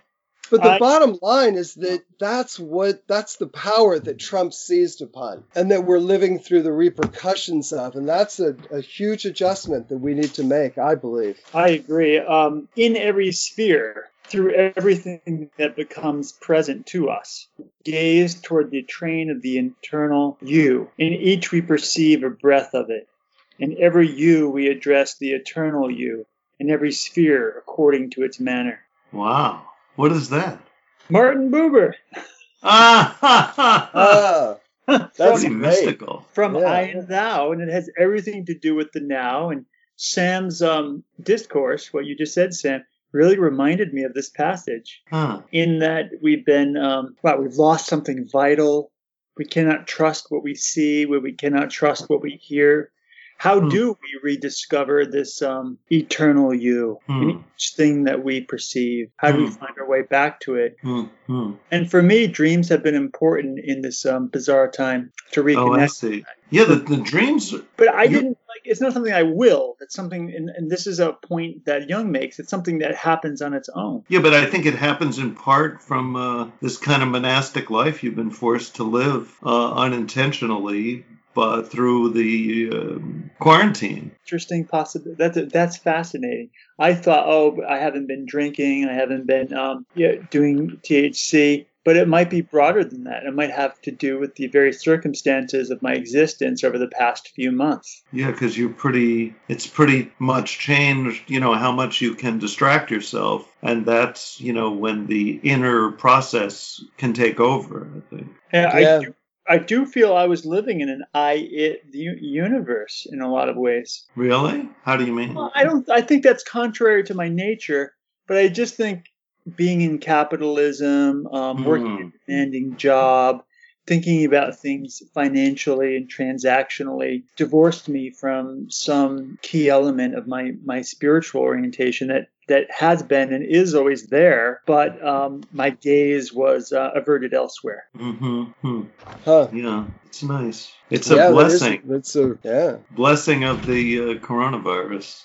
But the I- bottom line is that that's what that's the power that Trump seized upon and that we're living through the repercussions of. And that's a, a huge adjustment that we need to make, I believe. I agree. Um, in every sphere, through everything that becomes present to us, gaze toward the train of the internal you. In each we perceive a breath of it. In every you we address the eternal you. In every sphere according to its manner. wow. What is that? Martin Buber Ah, ha, ha, ha. Ah, that's from, mystical. from Yeah. I and Thou, and it has everything to do with the now. And Sam's um, discourse, what you just said, Sam, really reminded me of this passage. Huh. in that we've been um, well, we've lost something vital. We cannot trust what we see, where we cannot trust what we hear. How Hmm. do we rediscover this um, eternal you Hmm. in each thing that we perceive? How do we Hmm. find our way back to it? And for me, dreams have been important in this um, bizarre time to reconnect. Oh, I see. Yeah, the, the dreams. But I You- didn't. It's not something I will. It's something, and, and this is a point that Jung makes. It's something that happens on its own. Yeah, but I think it happens in part from uh, this kind of monastic life you've been forced to live uh, unintentionally, but through the um quarantine. interesting possibility. That's that's fascinating. I thought, oh, I haven't been drinking, I haven't been um, yeah, doing THC, but it might be broader than that. It might have to do with the very circumstances of my existence over the past few months. Yeah, because you're pretty. It's pretty much changed. You know how much you can distract yourself, and that's you know when the inner process can take over. I think. And Yeah. I do, I do feel I was living in an I it u- universe in a lot of ways. Really? How do you mean? Well, I don't. I think that's contrary to my nature, but I just think being in capitalism, um, working Hmm. a demanding job, thinking about things financially and transactionally divorced me from some key element of my my spiritual orientation that that has been and is always there, but um, my gaze was uh, averted elsewhere. Mm-hmm. Huh. Yeah, it's nice. It's a yeah, that is- blessing. It's a yeah. blessing of the uh, coronavirus.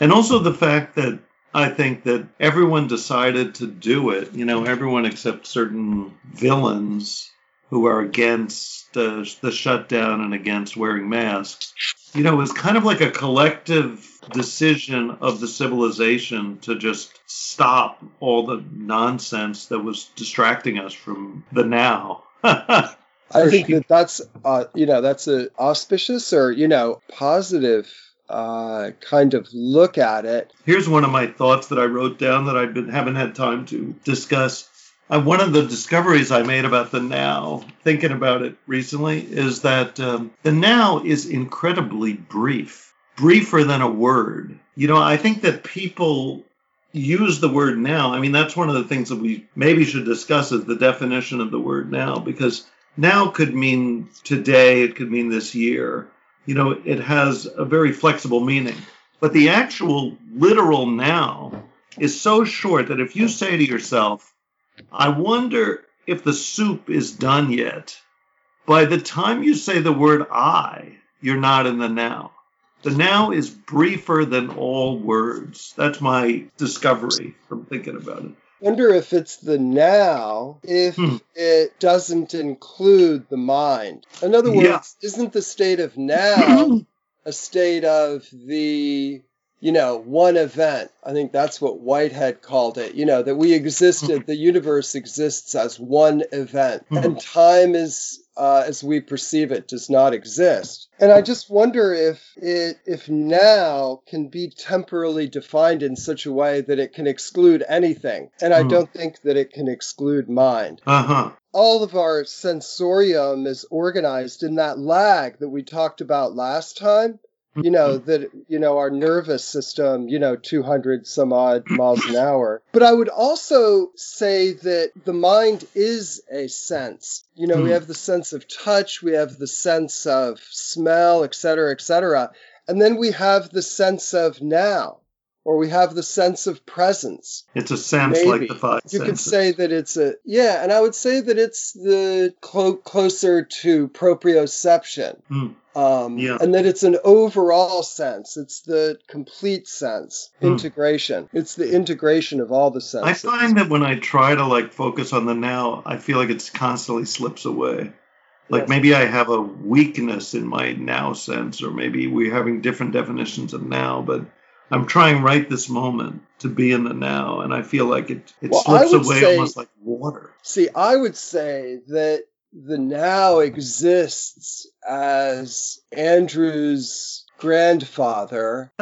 And also the fact that I think that everyone decided to do it, you know, everyone except certain villains who are against uh, the shutdown and against wearing masks. You know, it was kind of like a collective decision of the civilization to just stop all the nonsense that was distracting us from the now. I think that that's uh, you know that's a auspicious or you know positive uh, kind of look at it. Here's one of my thoughts that I wrote down that I haven't had time to discuss. Uh, one of the discoveries I made about the now, thinking about it recently, is that um, the now is incredibly brief. briefer than a word. You know, I think that people use the word now. I mean, that's one of the things that we maybe should discuss is the definition of the word now, because now could mean today, it could mean this year. You know, it has a very flexible meaning. But the actual literal now is so short that if you say to yourself, I wonder if the soup is done yet, by the time you say the word I, you're not in the now. The now is briefer than all words. That's my discovery from thinking about it. Wonder if it's the now if Hmm. it doesn't include the mind. In other words, Yeah. isn't the state of now a state of the you know one event i think that's what whitehead called it you know that we existed the universe exists as one event Mhm. and time is uh, as we perceive it does not exist and i just wonder if it if now can be temporally defined in such a way that it can exclude anything and i Hmm. don't think that it can exclude mind Uh huh. all of our sensorium is organized in that lag that we talked about last time. You know, that, you know, our nervous system, you know, 200 some odd miles an hour. But I would also say that the mind is a sense. You know, we Hmm. have the sense of touch, we have the sense of smell, et cetera, et cetera. And then we have the sense of now, or we have the sense of presence. It's a sense Maybe. like the five You could say that it's a yeah, and I would say that it's the clo- closer to proprioception, Hmm. um, Yeah. and that it's an overall sense. It's the complete sense, Hmm. integration. It's the integration of all the senses. I find that when I try to like focus on the now, I feel like it constantly slips away. Like Yes. maybe I have a weakness in my now sense, or maybe we're having different definitions of now, but I'm trying right this moment to be in the now, and I feel like it, it Well, slips away say- almost like water. See, I would say that the now exists as Andrew's grandfather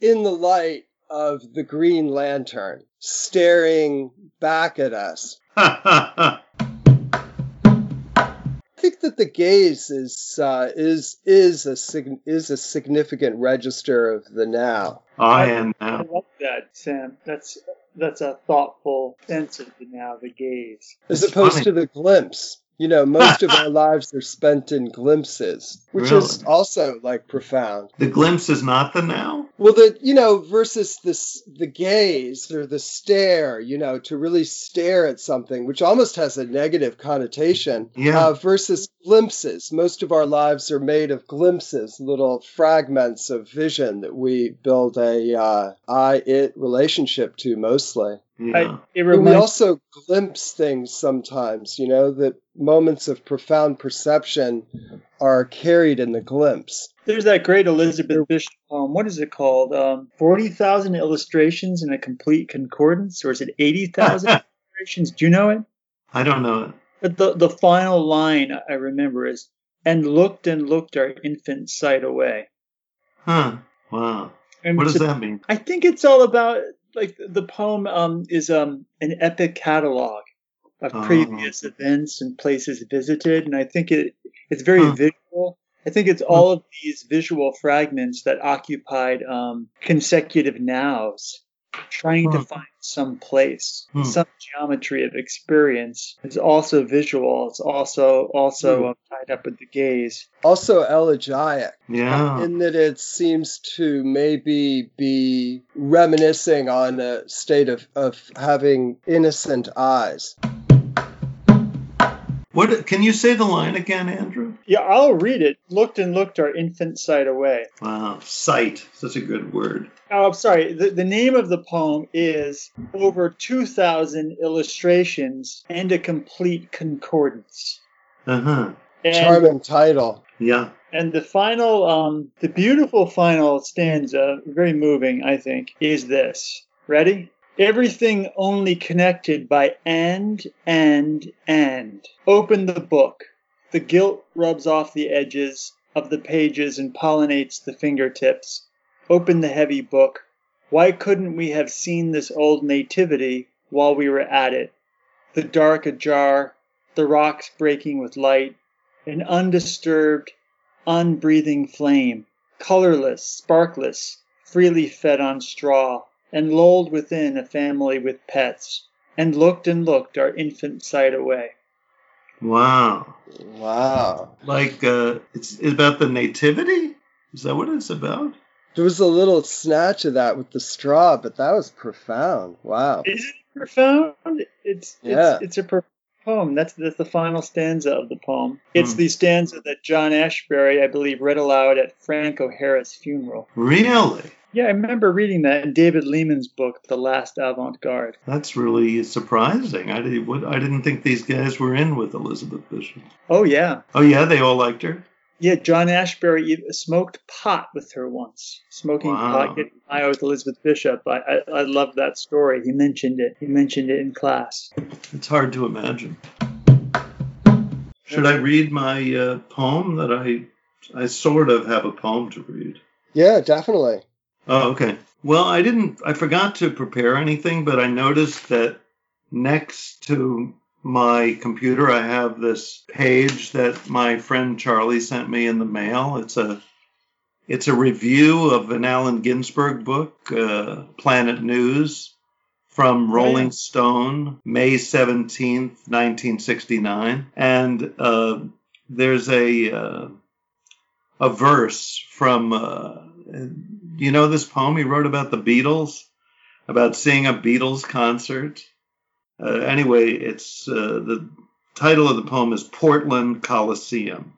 in the light of the Green Lantern, staring back at us. I think that the gaze is uh, is is a sig- is a significant register of the now. I am now. I now. love that, Sam. That's that's a thoughtful sense of the now, the gaze. As It's opposed funny. to the glimpse. You know, most of our lives are spent in glimpses, which is also like profound. The glimpse is not the now. Well, the you know versus this the gaze or the stare, you know, to really stare at something, which almost has a negative connotation. Yeah. Uh, versus glimpses. Most of our lives are made of glimpses, little fragments of vision that we build a uh, I-it relationship to mostly. Yeah. I, it But we also glimpse things sometimes, you know, that moments of profound perception are carried in the glimpse. There's that great Elizabeth Bishop poem. What is it called? Um, Forty thousand illustrations in a complete concordance, or is it eighty thousand illustrations? Do you know it? I don't know. It. But the the final line I remember is, "And looked and looked our infant sight away." Huh. Wow. And What does to- that mean? I think it's all about like the poem um, is um, an epic catalog of Oh. previous events and places visited, and I think it it's very Huh. visual. I think it's all of these visual fragments that occupied um, consecutive nows, trying to find some place, Hmm. some geometry of experience. is also visual. It's also also Hmm. um, tied up with the gaze. Also elegiac. Yeah. in that it seems to maybe be reminiscing on a state of, of having innocent eyes. What can you say the line again, Andrew? Yeah, I'll read it. Looked and looked our infant sight away. Wow. Sight. Such a good word. Oh, I'm sorry. The, the name of the poem is Over 2,000 Illustrations and a Complete Concordance. Uh huh. And, Charming title. Yeah. and the final, um, the beautiful final stanza, very moving, I think, is this. Ready? Everything only connected by and, and, and. Open the book. The gilt rubs off the edges of the pages and pollinates the fingertips. Open the heavy book. Why couldn't we have seen this old nativity while we were at it? The dark ajar, the rocks breaking with light, an undisturbed, unbreathing flame, colorless, sparkless, freely fed on straw, and lulled within a family with pets, and looked and looked our infant sight away. Wow. Wow. Like uh, it's about the nativity. Is that what it's about? There was a little snatch of that with the straw, but that was profound. Wow. Is it profound? It's Yeah. it's it's a profound poem. That's that's the final stanza of the poem. It's Hmm. the stanza that John Ashbery, I believe, read aloud at Frank O'Hara's funeral. Really? Yeah, I remember reading that in David Lehman's book, The Last Avant-Garde. That's really surprising. I didn't. What, I didn't think these guys were in with Elizabeth Bishop. Oh yeah, Oh yeah, they all liked her. yeah. John Ashbery smoked pot with her once. Smoking Wow. pot, getting high with Elizabeth Bishop. I, I I love that story. He mentioned it. He mentioned it in class. It's hard to imagine. Should I read my uh, poem that I I sort of have a poem to read? Yeah, definitely. Oh, okay. Well, I didn't. I forgot to prepare anything, but I noticed that next to my computer, I have this page that my friend Charlie sent me in the mail. It's a it's a review of an Allen Ginsberg book, uh, Planet News, from Rolling yeah. Stone, May seventeenth, nineteen sixty nine, and uh, there's a uh, a verse from. You know this poem he wrote about the Beatles, about seeing a Beatles concert. Uh, anyway, it's uh, the title of the poem is Portland Coliseum.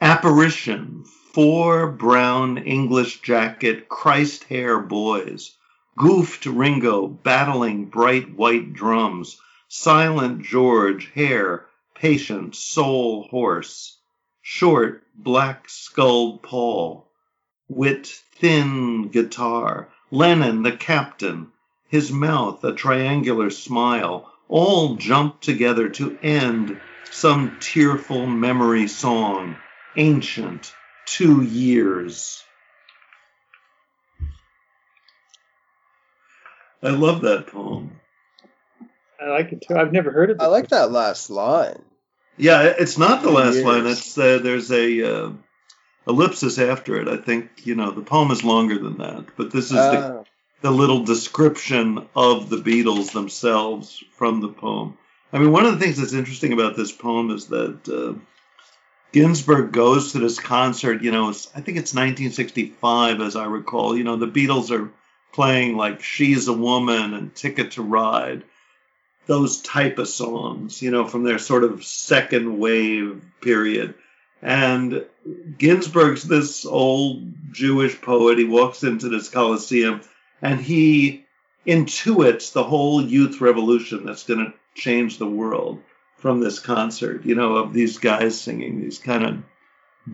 Apparition: Four brown English jacket, Christ hair boys. Goofed Ringo battling bright white drums. Silent George, hair, patient, soul horse. Short, black skulled Paul. Wit, thin guitar. Lennon, the captain. His mouth, a triangular smile. All jump together to end some tearful memory song. Ancient, two years. I love that poem. I like it too. I've never heard of it. I like that last line. Yeah, it's not the last years. line. It's uh, there's a uh, ellipsis after it. I think you know the poem is longer than that, but this is the, Ah, the little description of the Beatles themselves from the poem. I mean, one of the things that's interesting about this poem is that uh, Ginsberg goes to this concert. You know, it's, I think it's 1965, as I recall. You know, the Beatles are playing like "She's a Woman" and "Ticket to Ride." those type of songs, you know, from their sort of second wave period. And Ginsberg's this old Jewish poet. He walks into this Coliseum and he intuits the whole youth revolution that's going to change the world from this concert, you know, of these guys singing these kind of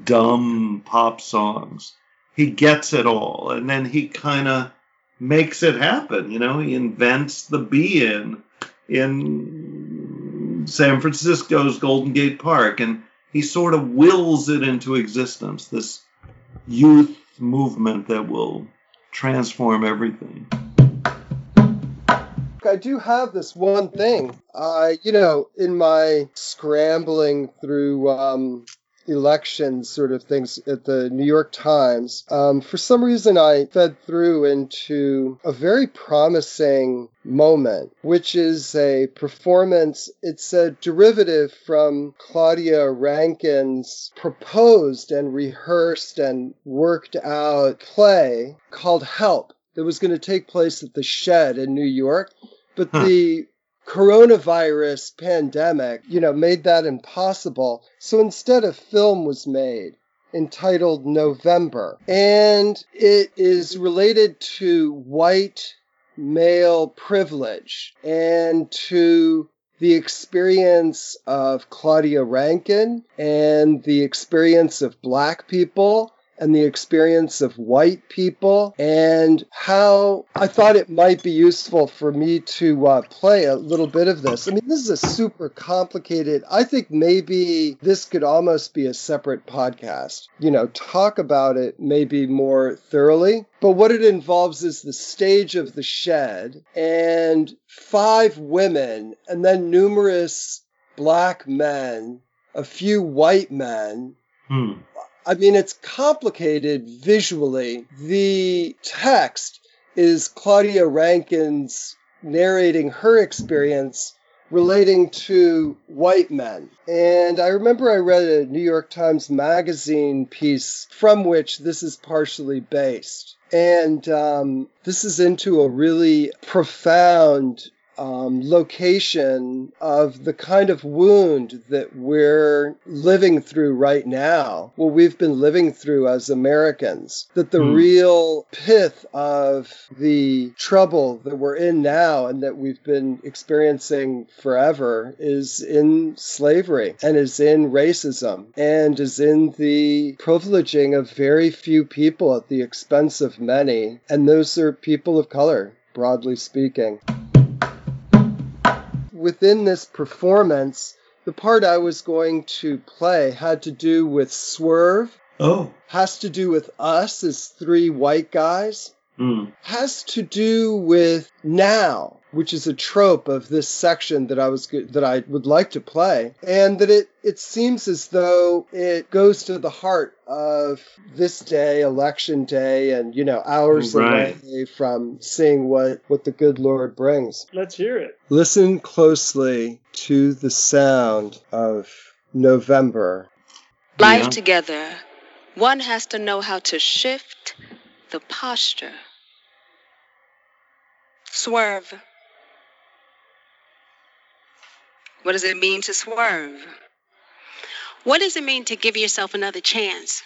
dumb pop songs. He gets it all. And then he kind of makes it happen, you know, he invents the be in in San Francisco's Golden Gate Park, and he sort of wills it into existence. This youth movement that will transform everything. I do have this one thing. I, you know, in my scrambling through um, election sort of things at the New York Times, um, for some reason I fed through into a very promising moment, which is a performance. It's a derivative from Claudia Rankine's proposed and rehearsed and worked out play called Help that was going to take place at the Shed in New York. But Huh. the coronavirus pandemic, you know, made that impossible. So instead, a film was made entitled November. And it is related to white male privilege and to the experience of Claudia Rankine and the experience of black people and the experience of white people and how I thought it might be useful for me to uh, play a little bit of this. I mean, this is a super complicated, I think maybe this could almost be a separate podcast. You know, talk about it maybe more thoroughly. But what it involves is the stage of the shed and five women and then numerous black men, a few white men, Hmm. I mean, it's complicated visually. The text is Claudia Rankine's narrating her experience relating to white men. And I remember I read a New York Times Magazine piece from which this is partially based. And um, this is into a really profound um, location of the kind of wound that we're living through right now, what we've been living through as Americans. That the mm. real pith of the trouble that we're in now and that we've been experiencing forever is in slavery and is in racism and is in the privileging of very few people at the expense of many. And those are people of color, broadly speaking within this performance, the part I was going to play had to do with Swerve. Oh. Has to do with us as three white guys. Mm. Has to do with now which is a trope of this section that I was that I would like to play, and that it it seems as though it goes to the heart of this day, election day, and you know hours right. away from seeing what what the good Lord brings. Let's hear it. Listen closely to the sound of November. Life yeah. together, one has to know how to shift the posture. Swerve What does it mean to swerve? What does it mean to give yourself another chance?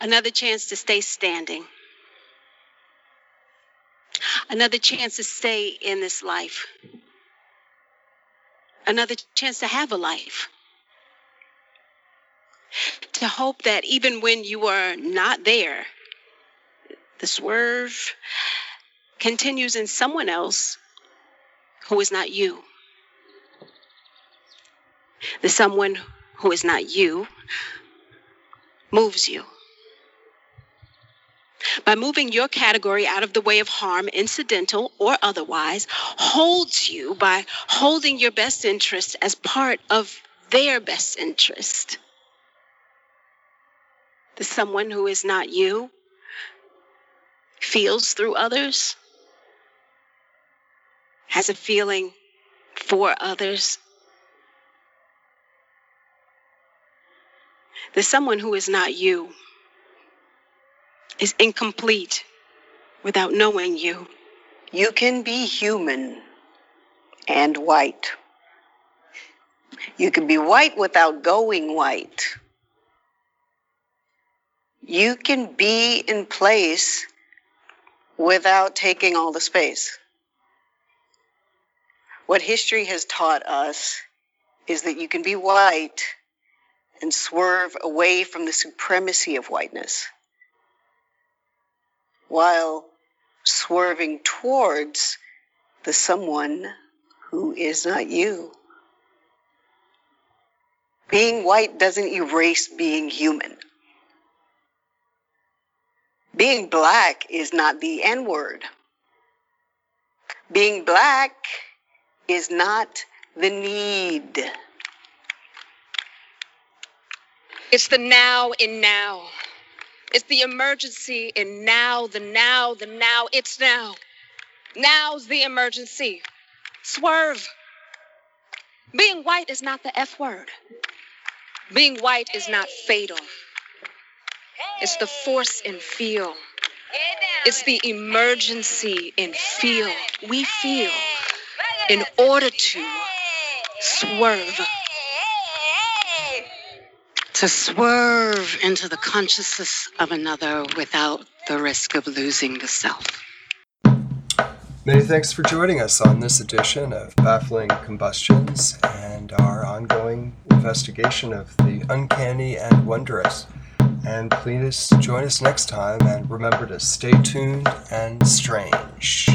Another chance to stay standing. Another chance to stay in this life. Another chance to have a life. To hope that even when you are not there, the swerve continues in someone else who is not you. The someone who is not you moves you. By moving your category out of the way of harm, incidental or otherwise, holds you by holding your best interest as part of their best interest. The someone who is not you feels through others has a feeling for others. The someone who is not you is incomplete without knowing you. You can be human and white. You can be white without going white. You can be in place without taking all the space. What history has taught us is that you can be white and swerve away from the supremacy of whiteness while swerving towards the someone who is not you. Being white doesn't erase being human. Being black is not the N word. Being black is not the need. It's the now in now. It's the emergency in now, the now, the now. It's now. Now's the emergency. Swerve. Being white is not the F word. Being white is not fatal. It's the force in feel. It's the emergency in feel. We feel in order to swerve. To swerve into the consciousness of another without the risk of losing the self. Many thanks for joining us on this edition of Baffling Combustions and our ongoing investigation of the uncanny and wondrous. And please join us next time and remember to stay tuned and strange.